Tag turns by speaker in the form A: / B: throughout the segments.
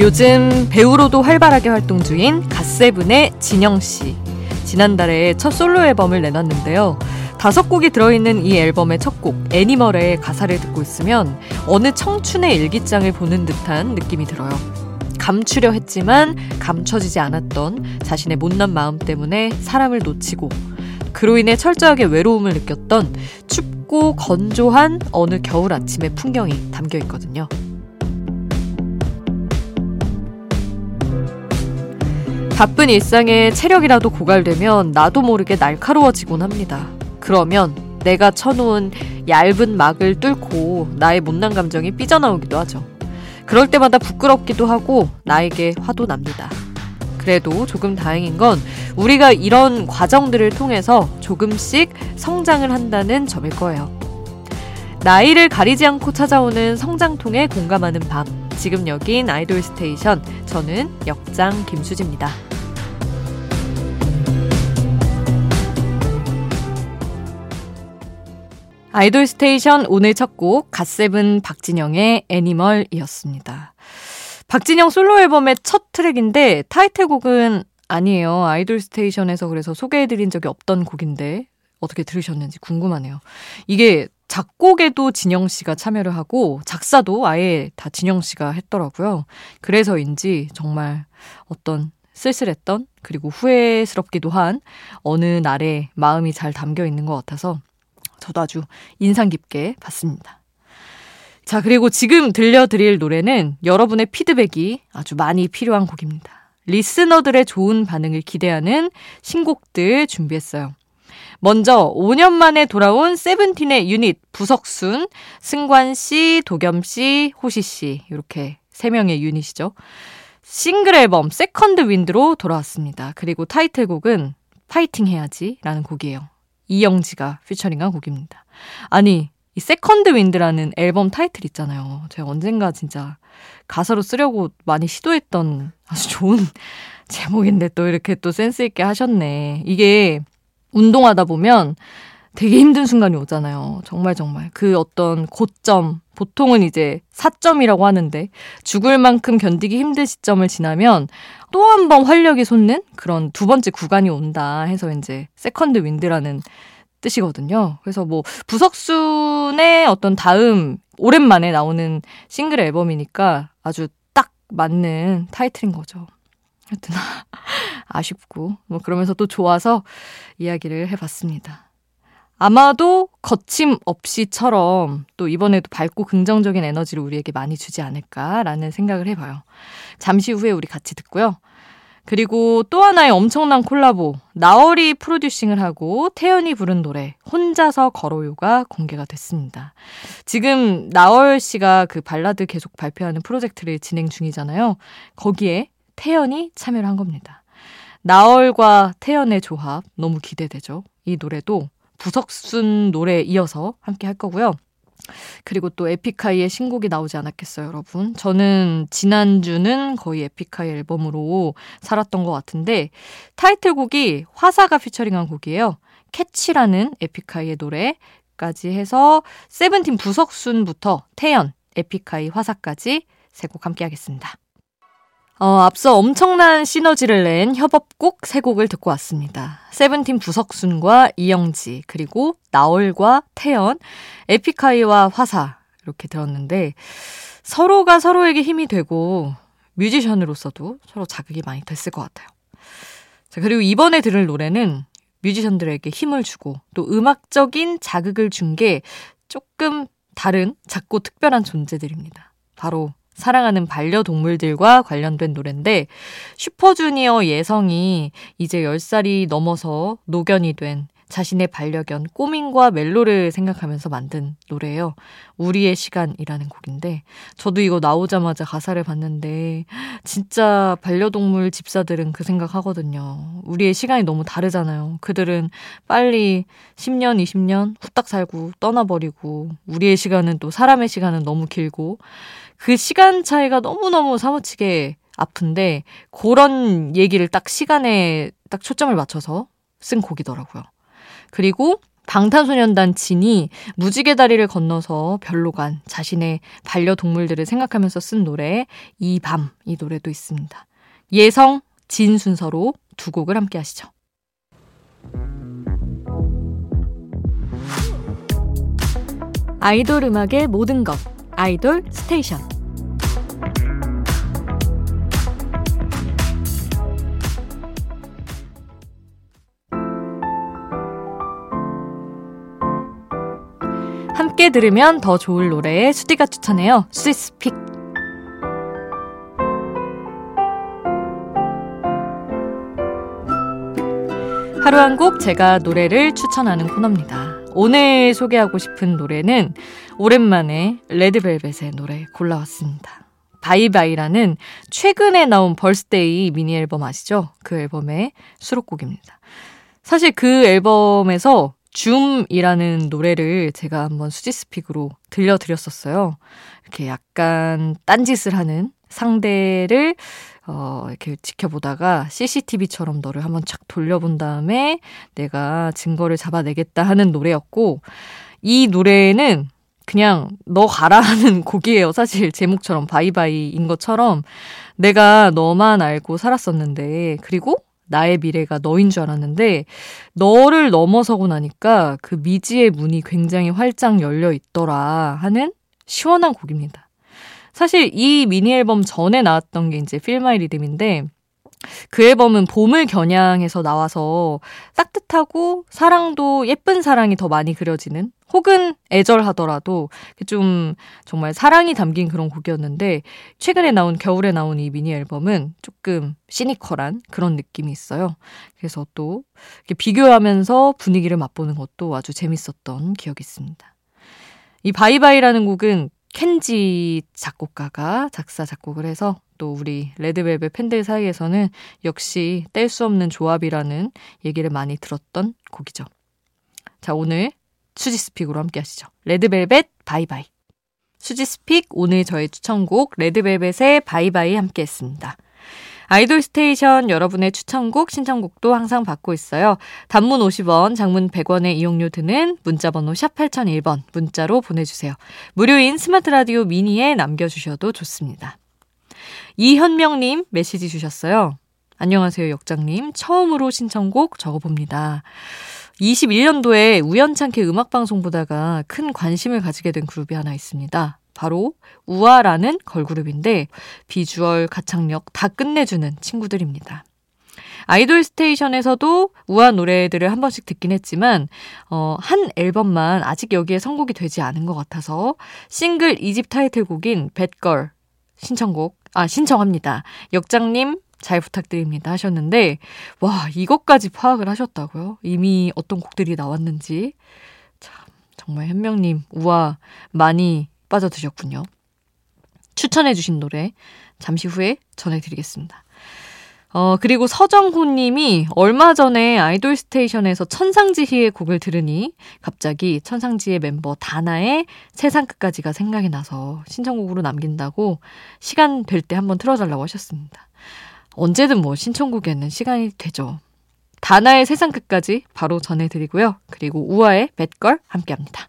A: 요즘 배우로도 활발하게 활동 중인 갓세븐의 진영 씨. 지난달에 첫 솔로 앨범을 내놨는데요. 다섯 곡이 들어있는 이 앨범의 첫 곡, Animal의 가사를 듣고 있으면 어느 청춘의 일기장을 보는 듯한 느낌이 들어요. 감추려 했지만 감춰지지 않았던 자신의 못난 마음 때문에 사람을 놓치고 그로 인해 철저하게 외로움을 느꼈던 춥고 건조한 어느 겨울 아침의 풍경이 담겨 있거든요. 바쁜 일상에 체력이라도 고갈되면 나도 모르게 날카로워지곤 합니다. 그러면 내가 쳐놓은 얇은 막을 뚫고 나의 못난 감정이 삐져나오기도 하죠. 그럴 때마다 부끄럽기도 하고 나에게 화도 납니다. 그래도 조금 다행인 건 우리가 이런 과정들을 통해서 조금씩 성장을 한다는 점일 거예요. 나이를 가리지 않고 찾아오는 성장통에 공감하는 밤. 지금 여긴 아이돌 스테이션. 저는 역장 김수지입니다. 아이돌 스테이션 오늘 첫 곡 갓세븐 박진영의 Animal이었습니다. 박진영 솔로 앨범의 첫 트랙인데 타이틀곡은 아니에요. 아이돌 스테이션에서 그래서 소개해드린 적이 없던 곡인데 어떻게 들으셨는지 궁금하네요. 이게 작곡에도 진영 씨가 참여를 하고 작사도 아예 다 진영 씨가 했더라고요. 그래서인지 정말 어떤 쓸쓸했던 그리고 후회스럽기도 한 어느 날에 마음이 잘 담겨 있는 것 같아서 저도 아주 인상 깊게 봤습니다. 자, 그리고 지금 들려드릴 노래는 여러분의 피드백이 아주 많이 필요한 곡입니다. 리스너들의 좋은 반응을 기대하는 신곡들 준비했어요. 먼저 5년 만에 돌아온 세븐틴의 유닛 부석순, 승관 씨, 도겸 씨, 호시 씨 이렇게 세 명의 유닛이죠. 싱글 앨범 Second Wind로 돌아왔습니다. 그리고 타이틀곡은 파이팅 해야지라는 곡이에요. 이영지가 피처링한 곡입니다. 아니, 이 Second Wind라는 앨범 타이틀 있잖아요. 제가 언젠가 진짜 가사로 쓰려고 많이 시도했던 아주 좋은 제목인데 또 이렇게 또 센스있게 하셨네. 이게 운동하다 보면 되게 힘든 순간이 오잖아요. 정말 정말. 그 어떤 고점, 보통은 이제 사점이라고 하는데 죽을 만큼 견디기 힘든 시점을 지나면 또 한 번 활력이 솟는 그런 두 번째 구간이 온다 해서 이제 second wind라는 뜻이거든요. 그래서 뭐 부석순의 어떤 다음 오랜만에 나오는 싱글 앨범이니까 아주 딱 맞는 타이틀인 거죠. 하여튼 아쉽고 뭐 그러면서 또 좋아서 이야기를 해봤습니다. 아마도 거침없이처럼 또 이번에도 밝고 긍정적인 에너지를 우리에게 많이 주지 않을까라는 생각을 해봐요. 잠시 후에 우리 같이 듣고요. 그리고 또 하나의 엄청난 콜라보, 나얼이 프로듀싱을 하고 태연이 부른 노래, 혼자서 걸어요가 공개가 됐습니다. 지금 나얼 씨가 그 발라드 계속 발표하는 프로젝트를 진행 중이잖아요. 거기에 태연이 참여를 한 겁니다. 나얼과 태연의 조합 너무 기대되죠. 이 노래도 부석순 노래에 이어서 함께 할 거고요. 그리고 또 에픽하이의 신곡이 나오지 않았겠어요, 여러분? 저는 지난주는 거의 에픽하이 앨범으로 살았던 것 같은데 타이틀곡이 화사가 피처링한 곡이에요. Catch라는 에픽하이의 노래까지 해서 세븐틴 부석순부터 태연, 에픽하이 화사까지 세 곡 함께 하겠습니다. 어, 앞서 엄청난 시너지를 낸 협업곡 세 곡을 듣고 왔습니다. 세븐틴 부석순과 이영지, 그리고 나얼과 태연, 에픽하이와 화사 이렇게 들었는데 서로가 서로에게 힘이 되고 뮤지션으로서도 서로 자극이 많이 됐을 것 같아요. 자, 그리고 이번에 들을 노래는 뮤지션들에게 힘을 주고 또 음악적인 자극을 준 게 조금 다른 작고 특별한 존재들입니다. 바로 사랑하는 반려동물들과 관련된 노래인데 슈퍼주니어 예성이 이제 10살이 넘어서 노견이 된 자신의 반려견 꼬민과 멜로를 생각하면서 만든 노래예요. 우리의 시간이라는 곡인데 저도 이거 나오자마자 가사를 봤는데 진짜 반려동물 집사들은 그 생각하거든요. 우리의 시간이 너무 다르잖아요. 그들은 빨리 10년, 20년 후딱 살고 떠나버리고 우리의 시간은 또 사람의 시간은 너무 길고 그 시간 차이가 너무너무 사무치게 아픈데 그런 얘기를 딱 시간에 딱 초점을 맞춰서 쓴 곡이더라고요. 그리고 방탄소년단 진이 무지개 다리를 건너서 별로 간 자신의 반려동물들을 생각하면서 쓴 노래 이 밤 이 노래도 있습니다. 예성, 진 순서로 두 곡을 함께 하시죠. 아이돌 음악의 모든 것 아이돌 스테이션 함께 들으면 더 좋을 노래에 수디가 추천해요. 스위스픽. 하루 한 곡 제가 노래를 추천하는 코너입니다. 오늘 소개하고 싶은 노래는 오랜만에 레드벨벳의 노래 골라왔습니다. Bye Bye라는 최근에 나온 Birthday 미니 앨범 아시죠? 그 앨범의 수록곡입니다. 사실 그 앨범에서 Zoom이라는 노래를 제가 한번 수지's pick으로 들려드렸었어요. 이렇게 약간 딴짓을 하는 상대를 어, 이렇게 지켜보다가 CCTV처럼 너를 한번 착 돌려본 다음에 내가 증거를 잡아내겠다 하는 노래였고, 이 노래는 그냥 너 가라 하는 곡이에요. 사실 제목처럼 바이바이인 것처럼 내가 너만 알고 살았었는데, 그리고 나의 미래가 너인 줄 알았는데 너를 넘어서고 나니까 그 미지의 문이 굉장히 활짝 열려 있더라 하는 시원한 곡입니다. 사실 이 미니 앨범 전에 나왔던 게 이제 Feel My Rhythm인데 그 앨범은 봄을 겨냥해서 나와서 따뜻하고 사랑도 예쁜 사랑이 더 많이 그려지는 혹은 애절하더라도 좀 정말 사랑이 담긴 그런 곡이었는데 최근에 나온 겨울에 나온 이 미니 앨범은 조금 시니컬한 그런 느낌이 있어요. 그래서 또 비교하면서 분위기를 맛보는 것도 아주 재밌었던 기억이 있습니다. 이 Bye Bye라는 곡은 켄지 작곡가가 작사 작곡을 해서 또 우리 레드벨벳 팬들 사이에서는 역시 뗄 수 없는 조합이라는 얘기를 많이 들었던 곡이죠. 자, 오늘 수지's pick으로 함께 하시죠. 레드벨벳 Bye Bye. 수지's pick 오늘 저의 추천곡 레드벨벳의 Bye Bye 함께 했습니다. 아이돌 스테이션 여러분의 추천곡, 신청곡도 항상 받고 있어요. 단문 50원, 장문 100원의 이용료 드는 문자번호 샵 8001번 문자로 보내주세요. 무료인 스마트 라디오 미니에 남겨주셔도 좋습니다. 이현명님 메시지 주셨어요. 안녕하세요, 역장님. 처음으로 신청곡 적어봅니다. 21년도에 우연찮게 음악방송 보다가 큰 관심을 가지게 된 그룹이 하나 있습니다. 바로 우아라는 걸그룹인데 비주얼, 가창력 다 끝내주는 친구들입니다. 아이돌 스테이션에서도 우아 노래들을 한 번씩 듣긴 했지만 어, 한 앨범만 아직 여기에 선곡이 되지 않은 것 같아서 싱글 2집 타이틀곡인 배걸 신청곡 아 신청합니다. 역장님 잘 부탁드립니다 하셨는데 와 이것까지 파악을 하셨다고요? 이미 어떤 곡들이 나왔는지 참 정말 현명님 우와 많이 빠져드셨군요. 추천해주신 노래 잠시 후에 전해드리겠습니다. 어, 그리고 서정호 님이 얼마 전에 아이돌 스테이션에서 천상지희의 곡을 들으니 갑자기 천상지의 멤버 다나의 세상 끝까지가 생각이 나서 신청곡으로 남긴다고 시간 될 때 한번 틀어달라고 하셨습니다. 언제든 뭐 신청곡에는 시간이 되죠. 다나의 세상 끝까지 바로 전해드리고요. 그리고 우아의 뱃걸 함께 합니다.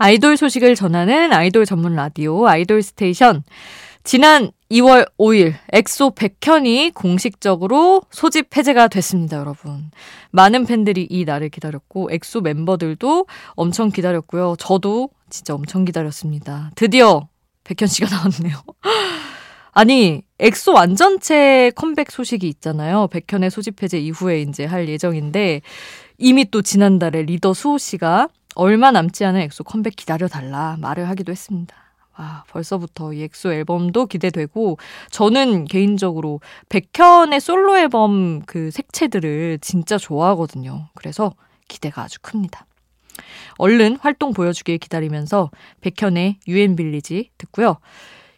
A: 아이돌 소식을 전하는 아이돌 전문 라디오 아이돌 스테이션. 지난 2월 5일 엑소 백현이 공식적으로 소집 해제가 됐습니다, 여러분. 많은 팬들이 이 날을 기다렸고 엑소 멤버들도 엄청 기다렸고요. 저도 진짜 엄청 기다렸습니다. 드디어 백현 씨가 나왔네요. 아니, 엑소 완전체 컴백 소식이 있잖아요. 백현의 소집 해제 이후에 이제 할 예정인데 이미 또 지난달에 리더 수호 씨가 얼마 남지 않은 엑소 컴백 기다려달라 말을 하기도 했습니다. 아, 벌써부터 이 엑소 앨범도 기대되고 저는 개인적으로 백현의 솔로 앨범 그 색채들을 진짜 좋아하거든요. 그래서 기대가 아주 큽니다. 얼른 활동 보여주길 기다리면서 백현의 UN Village 듣고요.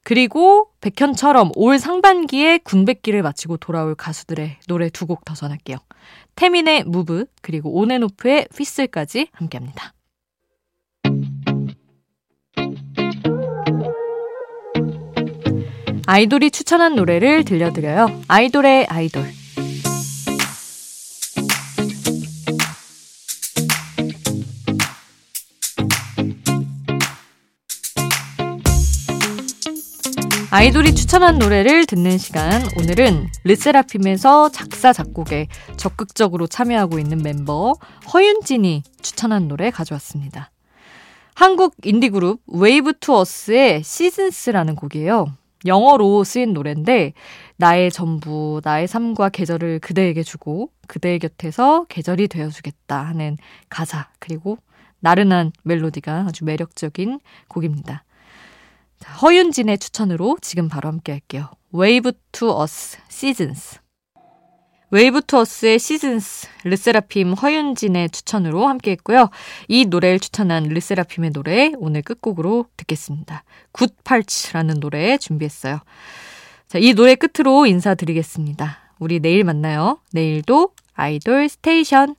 A: 그리고 백현처럼 올 상반기에 군백기를 마치고 돌아올 가수들의 노래 두 곡 더 전할게요. 태민의 무브 그리고 온앤오프의 피슬까지 함께합니다. 아이돌이 추천한 노래를 들려드려요. 아이돌의 아이돌. 아이돌이 추천한 노래를 듣는 시간. 오늘은 르세라핌에서 작사, 작곡에 적극적으로 참여하고 있는 멤버 허윤진이 추천한 노래 가져왔습니다. 한국 인디그룹 웨이브 투어스의 seasons라는 곡이에요. 영어로 쓰인 노래인데 나의 전부, 나의 삶과 계절을 그대에게 주고 그대의 곁에서 계절이 되어주겠다 하는 가사 그리고 나른한 멜로디가 아주 매력적인 곡입니다. 자, 허윤진의 추천으로 지금 바로 함께 할게요. wave to earth seasons. wave to earth의 seasons, 르세라핌 허윤진의 추천으로 함께 했고요. 이 노래를 추천한 르세라핌의 노래 오늘 끝곡으로 듣겠습니다. Good Parts라는 노래 준비했어요. 자, 이 노래 끝으로 인사드리겠습니다. 우리 내일 만나요. 내일도 아이돌 스테이션.